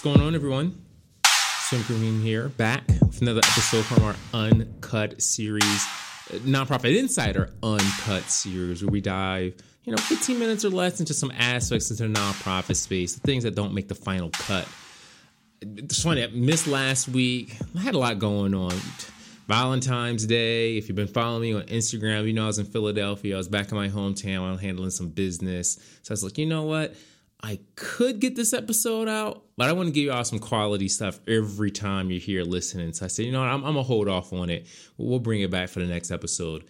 What's going on, everyone? Swim Karim here, back with another episode from our Uncut series, uh, Nonprofit Insider Uncut series, where we dive, you know, 15 minutes or less into some aspects into the nonprofit space, the things that don't make the final cut. It's funny, I missed last week. I had a lot going on. Valentine's Day. If you've been following me on Instagram, you know I was in Philadelphia. I was back in my hometown. I was handling some business. So I was like, you know what? I could get this episode out, but I want to give you all some quality stuff every time you're here listening. So I said, you know what? I'm, I'm going to hold off on it. We'll bring it back for the next episode.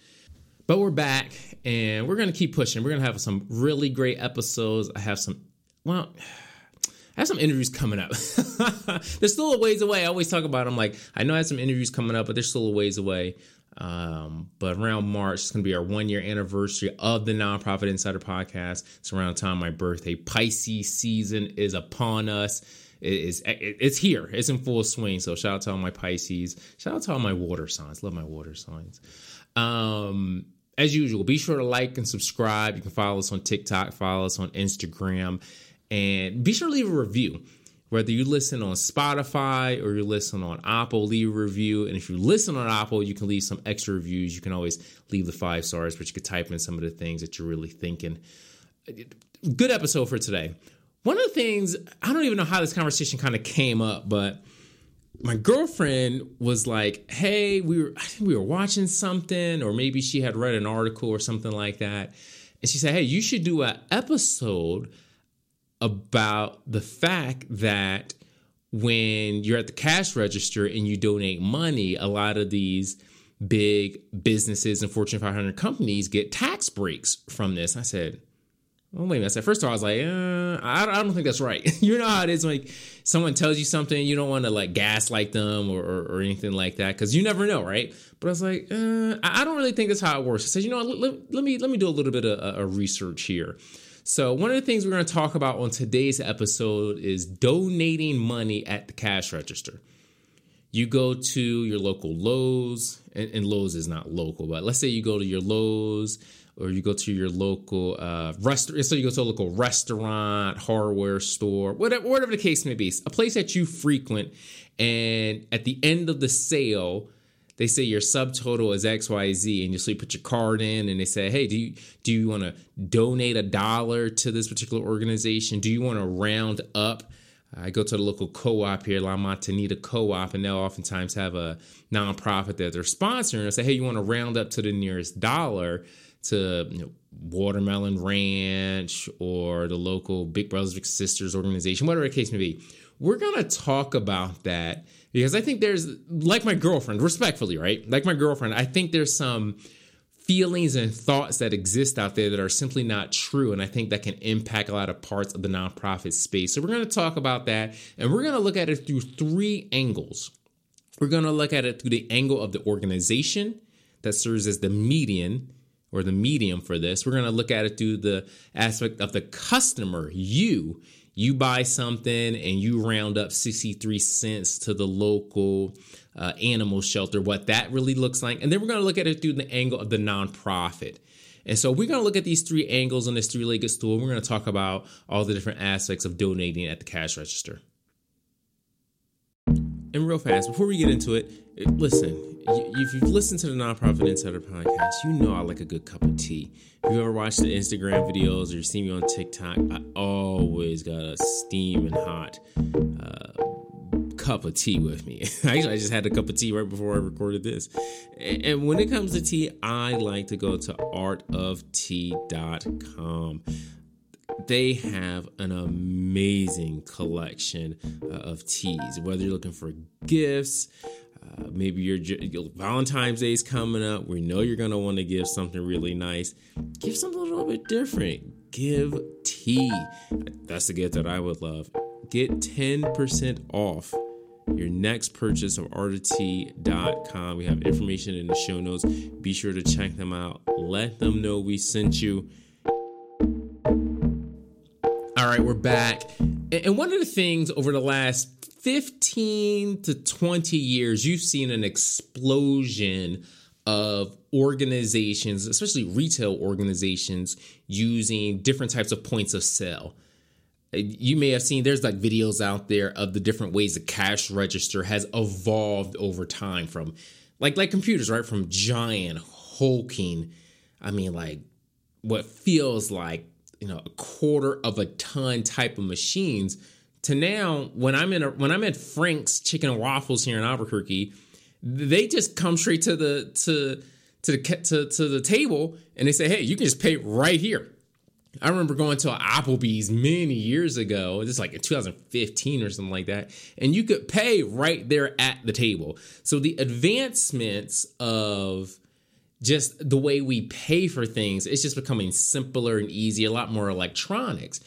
But we're back and we're going to keep pushing. We're going to have some really great episodes. I have some, well, I have some interviews coming up. they're still a ways away. I always talk about them like I know I have some interviews coming up, but they're still a ways away. Um, but around March, it's going to be our one year anniversary of the Nonprofit Insider Podcast. It's around the time my birthday. Pisces season is upon us. It is it's here. It's in full swing. So shout out to all my Pisces. Shout out to all my water signs. Love my water signs. Um, as usual, be sure to like and subscribe. You can follow us on TikTok, follow us on Instagram. And be sure to leave a review. Whether you listen on Spotify or you listen on Apple, leave a review. And if you listen on Apple, you can leave some extra reviews. You can always leave the five stars, but you could type in some of the things that you're really thinking. Good episode for today. One of the things, I don't even know how this conversation kind of came up, but my girlfriend was like, "Hey, we were I think we were watching something or maybe she had read an article or something like that." And she said, "Hey, you should do an episode about the fact that when you're at the cash register and you donate money, a lot of these big businesses and Fortune 500 companies get tax breaks from this. I said, well, wait a minute. I said, First of all, I was like, uh, I, don't think that's right. you know how it is like someone tells you something, you don't want to like gaslight them or, or, or anything like that because you never know, right? But I was like, uh, I don't really think that's how it works. I said, you know, let, let me let me do a little bit of, of research here. So, one of the things we're going to talk about on today's episode is donating money at the cash register. You go to your local Lowe's, and, and Lowe's is not local, but let's say you go to your Lowe's or you go to your local uh, restaurant. So you go to a local restaurant, hardware store, whatever, whatever the case may be, a place that you frequent. And at the end of the sale, they say your subtotal is XYZ and you so you put your card in and they say, hey, do you do you want to donate a dollar to this particular organization? Do you want to round up? I go to the local co-op here, La Montanita Co-op, and they'll oftentimes have a nonprofit that they're sponsoring and say, hey, you want to round up to the nearest dollar to you know, Watermelon Ranch or the local Big Brothers Big Sisters organization, whatever the case may be. We're gonna talk about that because I think there's like my girlfriend, respectfully, right? Like my girlfriend, I think there's some feelings and thoughts that exist out there that are simply not true. And I think that can impact a lot of parts of the nonprofit space. So we're going to talk about that and we're going to look at it through three angles. We're going to look at it through the angle of the organization that serves as the median or the medium for this. We're going to look at it through the aspect of the customer, you you buy something and you round up 63 cents to the local uh, animal shelter, what that really looks like. And then we're going to look at it through the angle of the nonprofit. And so we're going to look at these three angles on this three legged stool. We're going to talk about all the different aspects of donating at the cash register. And real fast, before we get into it, listen, if you've listened to the Nonprofit Insider podcast, you know I like a good cup of tea. If you ever watched the Instagram videos or you see me on TikTok, I always got a steaming hot uh, cup of tea with me. Actually, I just had a cup of tea right before I recorded this. And when it comes to tea, I like to go to artoftea.com they have an amazing collection uh, of teas. Whether you're looking for gifts, uh, maybe your, Valentine's Day is coming up. We know you're gonna want to give something really nice. Give something a little bit different. Give tea. That's the gift that I would love. Get 10% off your next purchase of artoftea.com. We have information in the show notes. Be sure to check them out. Let them know we sent you. All right, we're back. And one of the things over the last 15 to 20 years, you've seen an explosion of organizations, especially retail organizations, using different types of points of sale. you may have seen there's like videos out there of the different ways the cash register has evolved over time from like like computers right from giant hulking i mean like what feels like you know a quarter of a ton type of machines to now when i'm in a when i'm at frank's chicken and waffles here in albuquerque they just come straight to the to to the to, to the table and they say hey you can just pay right here I remember going to Applebee's many years ago, just like in 2015 or something like that, and you could pay right there at the table. So the advancements of just the way we pay for things, it's just becoming simpler and easy, a lot more electronics.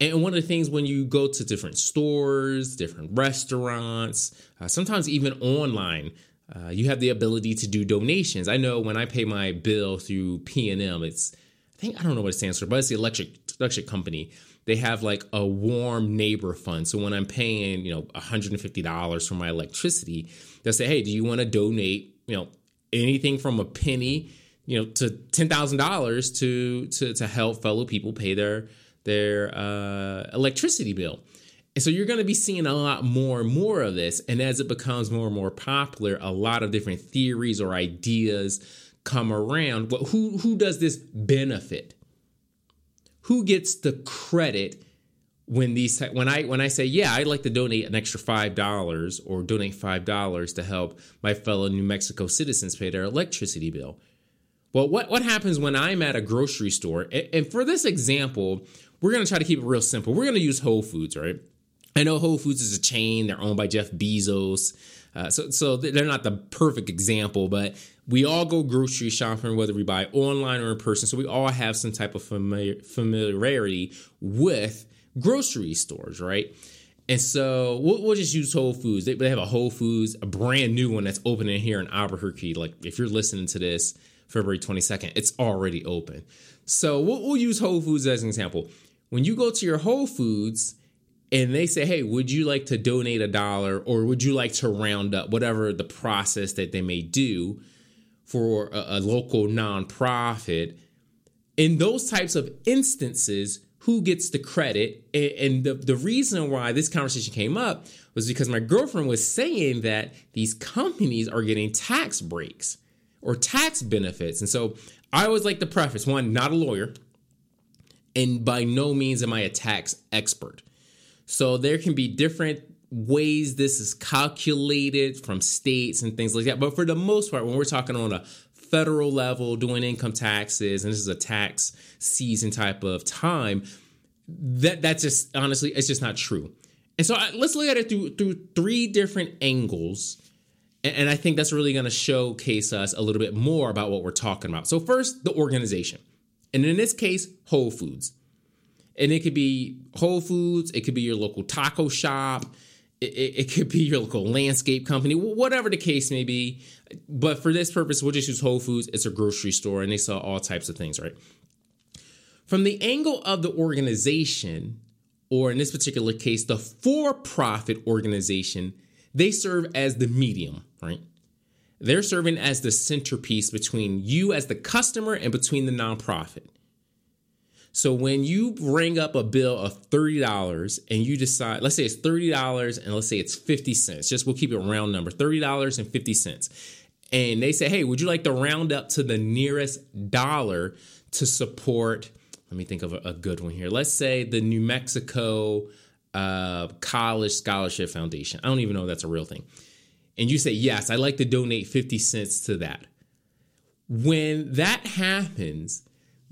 And one of the things when you go to different stores, different restaurants, uh, sometimes even online, uh, you have the ability to do donations. I know when I pay my bill through PNM, it's I think I don't know what it stands for, but it's the electric electric company. They have like a warm neighbor fund. So when I'm paying, you know, $150 for my electricity, they'll say, "Hey, do you want to donate, you know, anything from a penny, you know, to $10,000 to to to help fellow people pay their their uh, electricity bill?" And so you're going to be seeing a lot more and more of this. And as it becomes more and more popular, a lot of different theories or ideas come around, but who who does this benefit? Who gets the credit when these when I when I say yeah I'd like to donate an extra five dollars or donate five dollars to help my fellow New Mexico citizens pay their electricity bill. Well, what what happens when I'm at a grocery store? And for this example, we're to try to keep it real simple. We're to use Whole Foods, right? I know Whole Foods is a chain; they're owned by Jeff Bezos. Uh, so, so they're not the perfect example, but we all go grocery shopping, whether we buy online or in person. So we all have some type of familiar, familiarity with grocery stores, right? And so we'll, we'll, just use Whole Foods. They, they, have a Whole Foods, a brand new one that's opening here in Albuquerque. Like if you're listening to this February 22nd, it's already open. So we'll, we'll use Whole Foods as an example. When you go to your Whole Foods, and they say, hey, would you like to donate a dollar or would you like to round up whatever the process that they may do for a, a local nonprofit? In those types of instances, who gets the credit? And, the, the reason why this conversation came up was because my girlfriend was saying that these companies are getting tax breaks or tax benefits. And so I always like to preface one, not a lawyer, and by no means am I a tax expert. So there can be different ways this is calculated from states and things like that. But for the most part, when we're talking on a federal level, doing income taxes, and this is a tax season type of time, that that's just honestly, it's just not true. And so I, let's look at it through through three different angles. And, and I think that's really going to showcase us a little bit more about what we're talking about. So first, the organization. And in this case, Whole Foods and it could be Whole Foods, it could be your local taco shop, it, could be your local landscape company, whatever the case may be. But for this purpose, we'll just use Whole Foods. It's a grocery store, and they sell all types of things, right? From the angle of the organization, or in this particular case, the for-profit organization, they serve as the medium, right? They're serving as the centerpiece between you as the customer and between the nonprofit. So when you bring up a bill of $30 and you decide, let's say it's $30 and let's say it's 50 cents, just we'll keep it round number, $30 and 50 cents. And they say, hey, would you like to round up to the nearest dollar to support? Let me think of a, a good one here. Let's say the New Mexico uh, College Scholarship Foundation. I don't even know if that's a real thing. And you say, yes, I'd like to donate 50 cents to that. When that happens,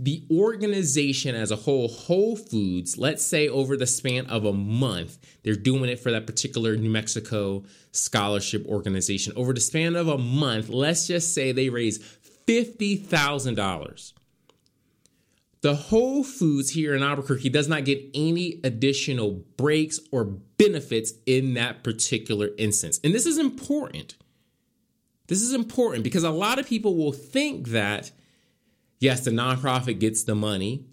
the organization as a whole, Whole Foods, let's say over the span of a month, they're doing it for that particular New Mexico scholarship organization. Over the span of a month, let's just say they raise $50,000. The Whole Foods here in Albuquerque does not get any additional breaks or benefits in that particular instance. And this is important. This is important because a lot of people will think that yes, the nonprofit gets the money.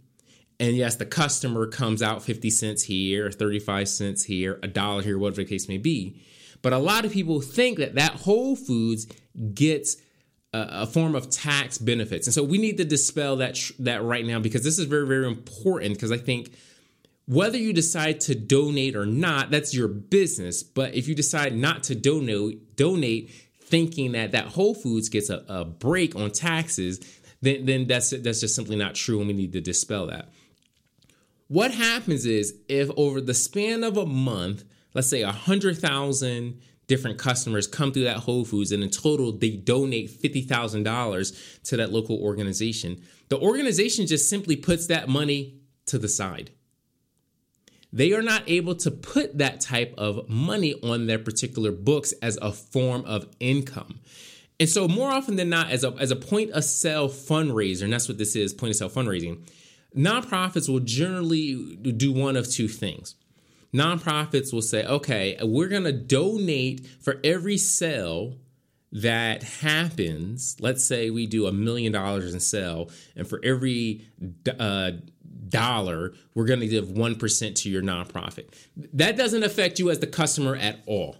And yes, the customer comes out 50 cents here, 35 cents here, a dollar here, whatever the case may be. But a lot of people think that that Whole Foods gets a, a form of tax benefits. And so we need to dispel that that right now because this is very very important because I think Whether you decide to donate or not, that's your business. But if you decide not to donate, donate thinking that that Whole Foods gets a, a break on taxes, then, then that's that's just simply not true, and we need to dispel that. What happens is if over the span of a month, let's say a hundred thousand different customers come through that Whole Foods, and in total they donate fifty thousand dollars to that local organization, the organization just simply puts that money to the side. They are not able to put that type of money on their particular books as a form of income. And so, more often than not, as a, as a point of sale fundraiser, and that's what this is point of sale fundraising, nonprofits will generally do one of two things. Nonprofits will say, okay, we're going to donate for every sale that happens. Let's say we do a million dollars in sale, and for every uh, dollar, we're going to give 1% to your nonprofit. That doesn't affect you as the customer at all.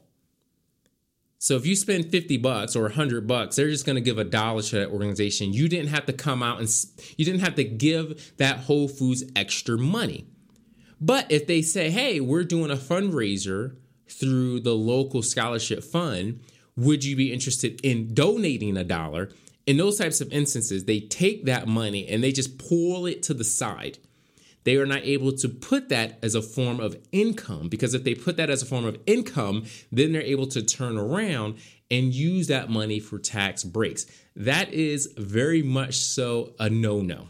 So if you spend 50 bucks or 100 bucks, they're just going to give a dollar to that organization. You didn't have to come out and you didn't have to give that Whole Foods extra money. But if they say, "Hey, we're doing a fundraiser through the local scholarship fund, would you be interested in donating a dollar?" In those types of instances, they take that money and they just pull it to the side they are not able to put that as a form of income because if they put that as a form of income, then they're able to turn around and use that money for tax breaks. That is very much so a no no.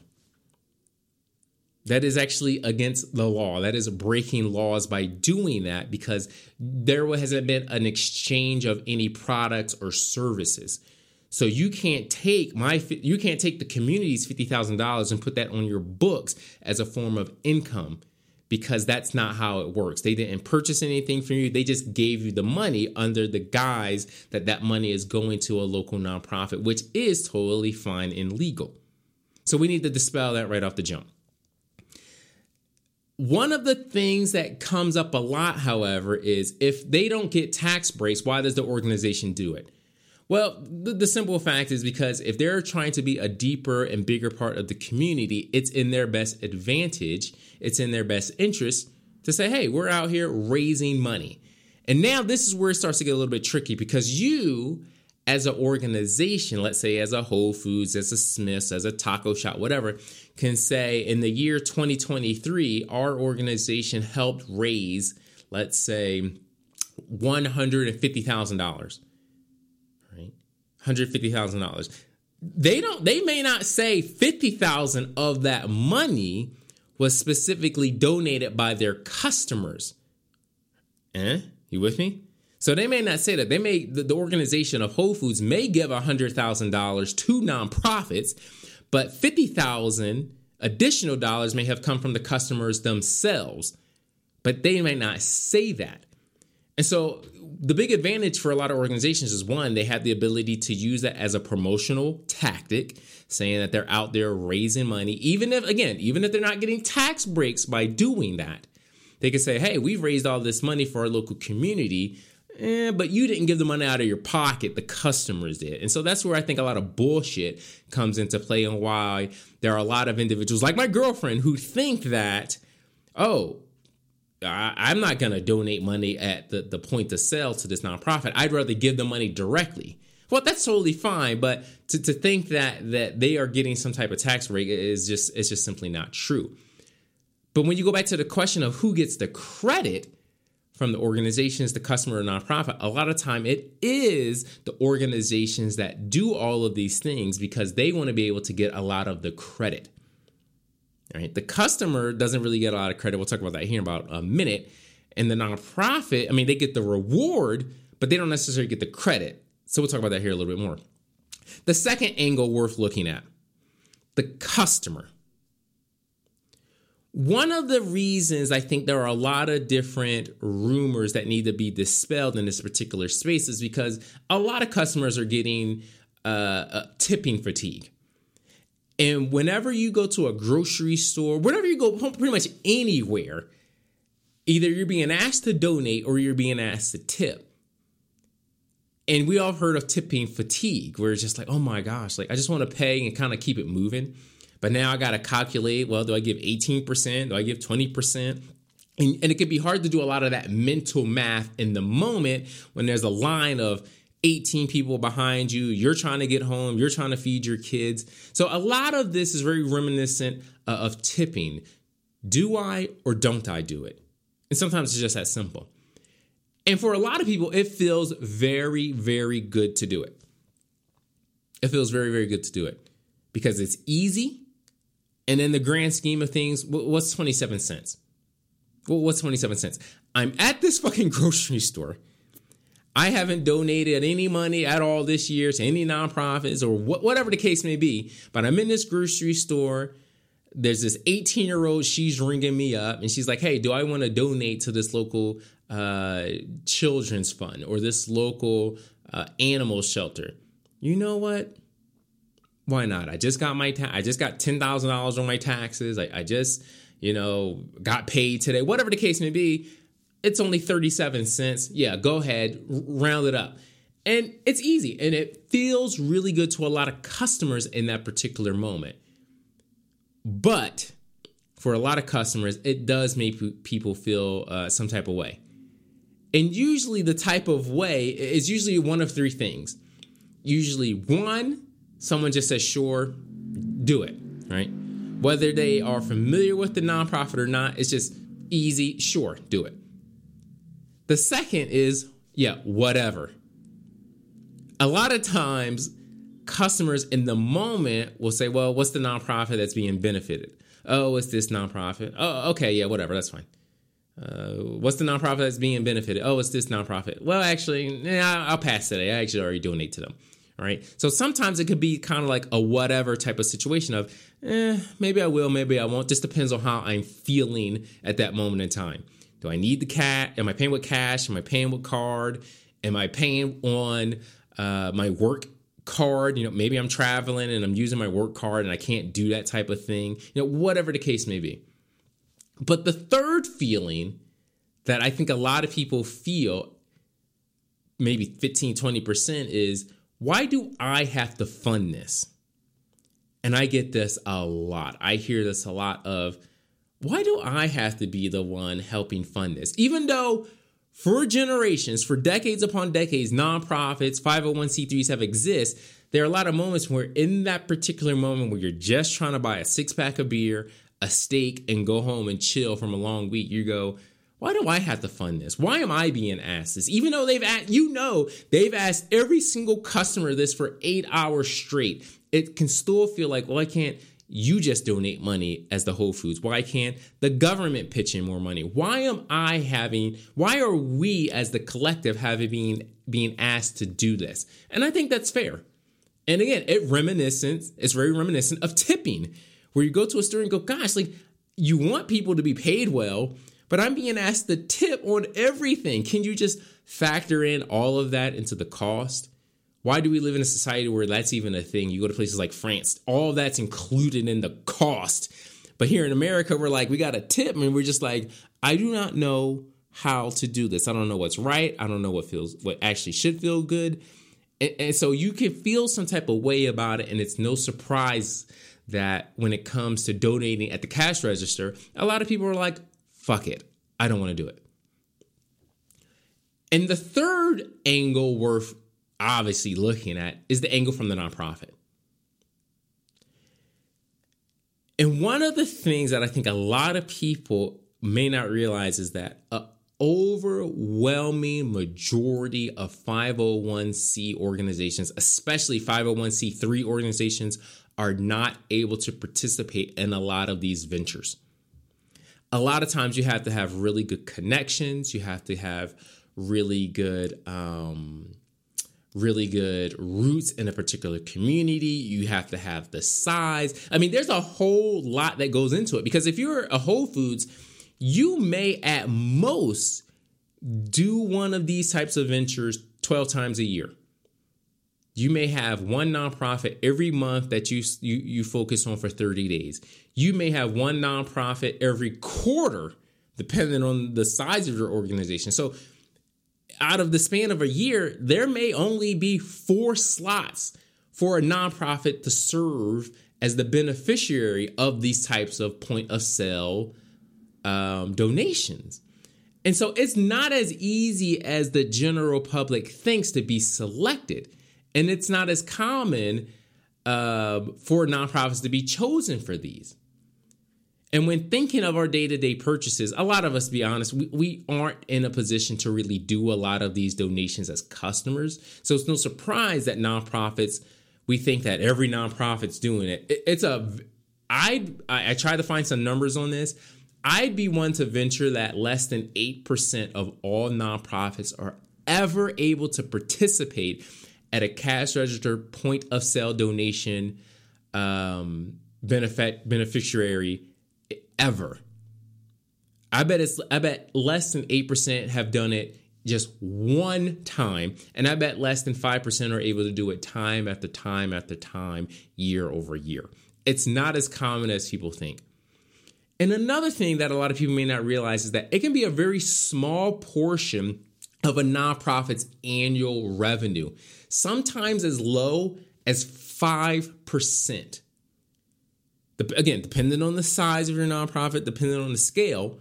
That is actually against the law. That is breaking laws by doing that because there hasn't been an exchange of any products or services. So you can't take my you can't take the community's fifty thousand dollars and put that on your books as a form of income because that's not how it works. They didn't purchase anything from you. They just gave you the money under the guise that that money is going to a local nonprofit, which is totally fine and legal. So we need to dispel that right off the jump. One of the things that comes up a lot, however, is if they don't get tax breaks, why does the organization do it? Well, the, the, simple fact is because if they're trying to be a deeper and bigger part of the community, it's in their best advantage, it's in their best interest to say, hey, we're out here raising money. And now this is where it starts to get a little bit tricky because you, as an organization, let's say as a Whole Foods, as a Smith's, as a taco shop, whatever, can say in the year 2023, our organization helped raise, let's say, $150,000 $150,000. They don't they may not say 50,000 of that money was specifically donated by their customers. Eh? You with me? So they may not say that. They may the, the organization of Whole Foods may give $100,000 to nonprofits, but 50,000 additional dollars may have come from the customers themselves. But they may not say that. And so the big advantage for a lot of organizations is one, they have the ability to use that as a promotional tactic, saying that they're out there raising money, even if, again, even if they're not getting tax breaks by doing that. They could say, hey, we've raised all this money for our local community, eh, but you didn't give the money out of your pocket, the customers did. And so that's where I think a lot of bullshit comes into play and why there are a lot of individuals like my girlfriend who think that, oh, I, am not going to donate money at the, the point of sale to this nonprofit. I'd rather give the money directly. Well, that's totally fine, but to, to think that that they are getting some type of tax break is just it's just simply not true. But when you go back to the question of who gets the credit from the organizations, the customer, or nonprofit, a lot of time it is the organizations that do all of these things because they want to be able to get a lot of the credit. Right? The customer doesn't really get a lot of credit. We'll talk about that here in about a minute. And the nonprofit, I mean, they get the reward, but they don't necessarily get the credit. So we'll talk about that here a little bit more. The second angle worth looking at the customer. One of the reasons I think there are a lot of different rumors that need to be dispelled in this particular space is because a lot of customers are getting uh, tipping fatigue. And whenever you go to a grocery store, whenever you go pretty much anywhere, either you're being asked to donate or you're being asked to tip. And we all heard of tipping fatigue, where it's just like, oh my gosh, like I just want to pay and kind of keep it moving. But now I got to calculate well, do I give 18%? Do I give 20%? And, and it can be hard to do a lot of that mental math in the moment when there's a line of 18 people behind you. You're trying to get home. You're trying to feed your kids. So a lot of this is very reminiscent uh, of tipping. Do I or don't I do it? And sometimes it's just that simple. And for a lot of people, it feels very, very good to do it. It feels very, very good to do it because it's easy. And in the grand scheme of things, what's 27 cents? What's 27 cents? I'm at this fucking grocery store. I haven't donated any money at all this year to any nonprofits or wh- whatever the case may be, but I'm in this grocery store. There's this 18 year old, she's ringing me up and she's like, Hey, do I want to donate to this local uh, children's fund or this local uh, animal shelter? You know what? Why not? I just got my ta- I just got ten thousand dollars on my taxes. I, I just you know, got paid today, whatever the case may be, it's only 37 cents. Yeah, go ahead, round it up. And it's easy and it feels really good to a lot of customers in that particular moment. But for a lot of customers, it does make people feel uh, some type of way. And usually, the type of way is usually one of three things. Usually, one, someone just says, sure, do it, right? Whether they are familiar with the nonprofit or not, it's just easy. Sure, do it. The second is, yeah, whatever. A lot of times, customers in the moment will say, well, what's the nonprofit that's being benefited? Oh, it's this nonprofit. Oh, okay, yeah, whatever, that's fine. Uh, what's the nonprofit that's being benefited? Oh, it's this nonprofit. Well, actually, yeah, I'll pass today. I actually already donate to them. All right. So sometimes it could be kind of like a whatever type of situation of, eh, maybe I will, maybe I won't. Just depends on how I'm feeling at that moment in time. Do I need the cat? Am I paying with cash? Am I paying with card? Am I paying on uh, my work card? You know, maybe I'm traveling and I'm using my work card and I can't do that type of thing. You know, whatever the case may be. But the third feeling that I think a lot of people feel, maybe 15, 20%, is why do I have to fund this? And I get this a lot. I hear this a lot of why do I have to be the one helping fund this? Even though for generations, for decades upon decades, nonprofits, 501c3s have exist, there are a lot of moments where in that particular moment where you're just trying to buy a six pack of beer, a steak, and go home and chill from a long week, you go, why do I have to fund this? Why am I being asked this? Even though they've asked, you know, they've asked every single customer this for eight hours straight. It can still feel like, well, I can't you just donate money as the Whole Foods? Why can't the government pitch in more money? Why am I having, why are we as the collective having being, being asked to do this? And I think that's fair. And again, it reminiscent, it's very reminiscent of tipping, where you go to a store and go, gosh, like you want people to be paid well, but I'm being asked to tip on everything. Can you just factor in all of that into the cost? Why do we live in a society where that's even a thing? You go to places like France, all that's included in the cost. But here in America, we're like, we got a tip, and we're just like, I do not know how to do this. I don't know what's right. I don't know what feels what actually should feel good. And, and so you can feel some type of way about it, and it's no surprise that when it comes to donating at the cash register, a lot of people are like, fuck it. I don't want to do it. And the third angle worth obviously looking at is the angle from the nonprofit. And one of the things that I think a lot of people may not realize is that an overwhelming majority of 501c organizations, especially 501c3 organizations, are not able to participate in a lot of these ventures a lot of times you have to have really good connections. You have to have really good, um, really good roots in a particular community. You have to have the size. I mean, there's a whole lot that goes into it because if you're a Whole Foods, you may at most do one of these types of ventures 12 times a year you may have one nonprofit every month that you, you you focus on for 30 days. You may have one nonprofit every quarter, depending on the size of your organization. So, out of the span of a year, there may only be four slots for a nonprofit to serve as the beneficiary of these types of point of sale um, donations. And so it's not as easy as the general public thinks to be selected. And it's not as common uh, for nonprofits to be chosen for these. And when thinking of our day to day purchases, a lot of us, be honest, we, we aren't in a position to really do a lot of these donations as customers. So it's no surprise that nonprofits, we think that every nonprofit's doing it. it it's a, I, I tried to find some numbers on this. I'd be one to venture that less than 8% of all nonprofits are ever able to participate at a cash register point of sale donation um, benefit beneficiary ever. I bet it's I bet less than 8% have done it just one time and I bet less than 5% are able to do it time after time after time year over year. It's not as common as people think. And another thing that a lot of people may not realize is that it can be a very small portion of a nonprofit's annual revenue, sometimes as low as 5%. Again, depending on the size of your nonprofit, depending on the scale,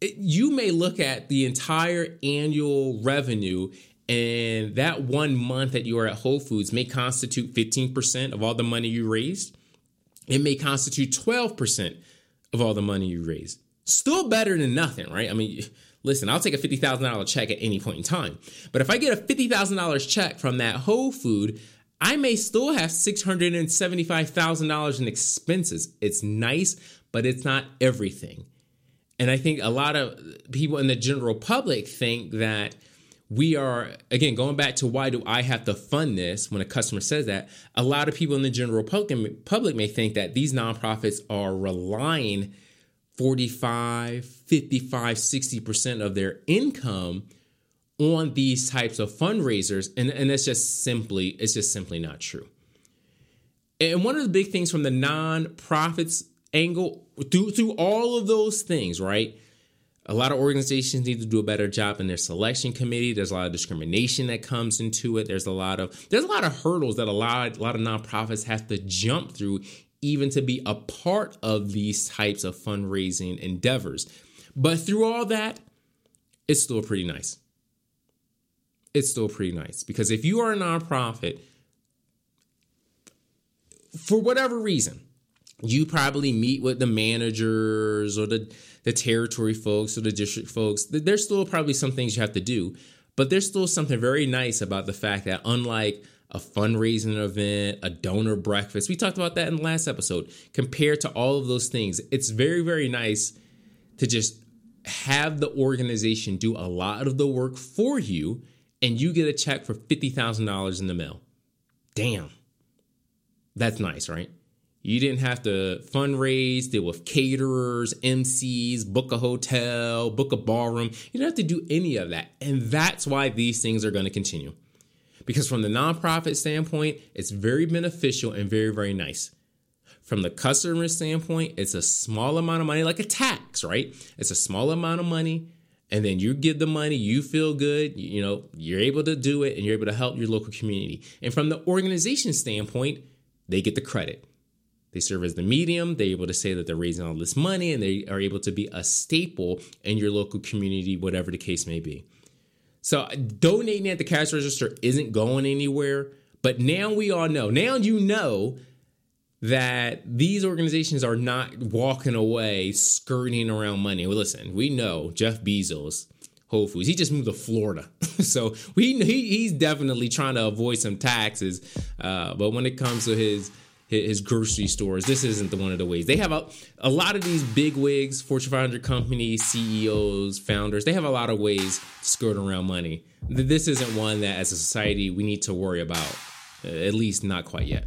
it, you may look at the entire annual revenue and that one month that you are at Whole Foods may constitute 15% of all the money you raised. It may constitute 12% of all the money you raised. Still better than nothing, right? I mean, listen, I'll take a $50,000 check at any point in time. But if I get a $50,000 check from that Whole Food, I may still have $675,000 in expenses. It's nice, but it's not everything. And I think a lot of people in the general public think that we are, again, going back to why do I have to fund this when a customer says that, a lot of people in the general public may think that these nonprofits are relying 45, 55, 60% of their income on these types of fundraisers. And, and it's just simply, it's just simply not true. And one of the big things from the nonprofits angle, through through all of those things, right? A lot of organizations need to do a better job in their selection committee. There's a lot of discrimination that comes into it. There's a lot of there's a lot of hurdles that a lot a lot of nonprofits have to jump through even to be a part of these types of fundraising endeavors. But through all that, it's still pretty nice. It's still pretty nice because if you are a nonprofit, for whatever reason, you probably meet with the managers or the, the territory folks or the district folks. There's still probably some things you have to do, but there's still something very nice about the fact that, unlike a fundraising event, a donor breakfast. We talked about that in the last episode. Compared to all of those things, it's very, very nice to just have the organization do a lot of the work for you and you get a check for $50,000 in the mail. Damn. That's nice, right? You didn't have to fundraise, deal with caterers, MCs, book a hotel, book a ballroom. You don't have to do any of that. And that's why these things are going to continue. Because from the nonprofit standpoint, it's very beneficial and very, very nice. From the customer standpoint, it's a small amount of money, like a tax, right? It's a small amount of money. And then you give the money, you feel good, you know, you're able to do it and you're able to help your local community. And from the organization standpoint, they get the credit. They serve as the medium. They're able to say that they're raising all this money and they are able to be a staple in your local community, whatever the case may be. So donating at the cash register isn't going anywhere. But now we all know. Now you know that these organizations are not walking away skirting around money. Well, listen, we know Jeff Bezos, Whole Foods, he just moved to Florida. so we he, he's definitely trying to avoid some taxes. Uh, but when it comes to his his grocery stores. This isn't the one of the ways. They have a, a lot of these big wigs, Fortune 500 companies, CEOs, founders. They have a lot of ways to skirt around money. This isn't one that, as a society, we need to worry about. At least not quite yet.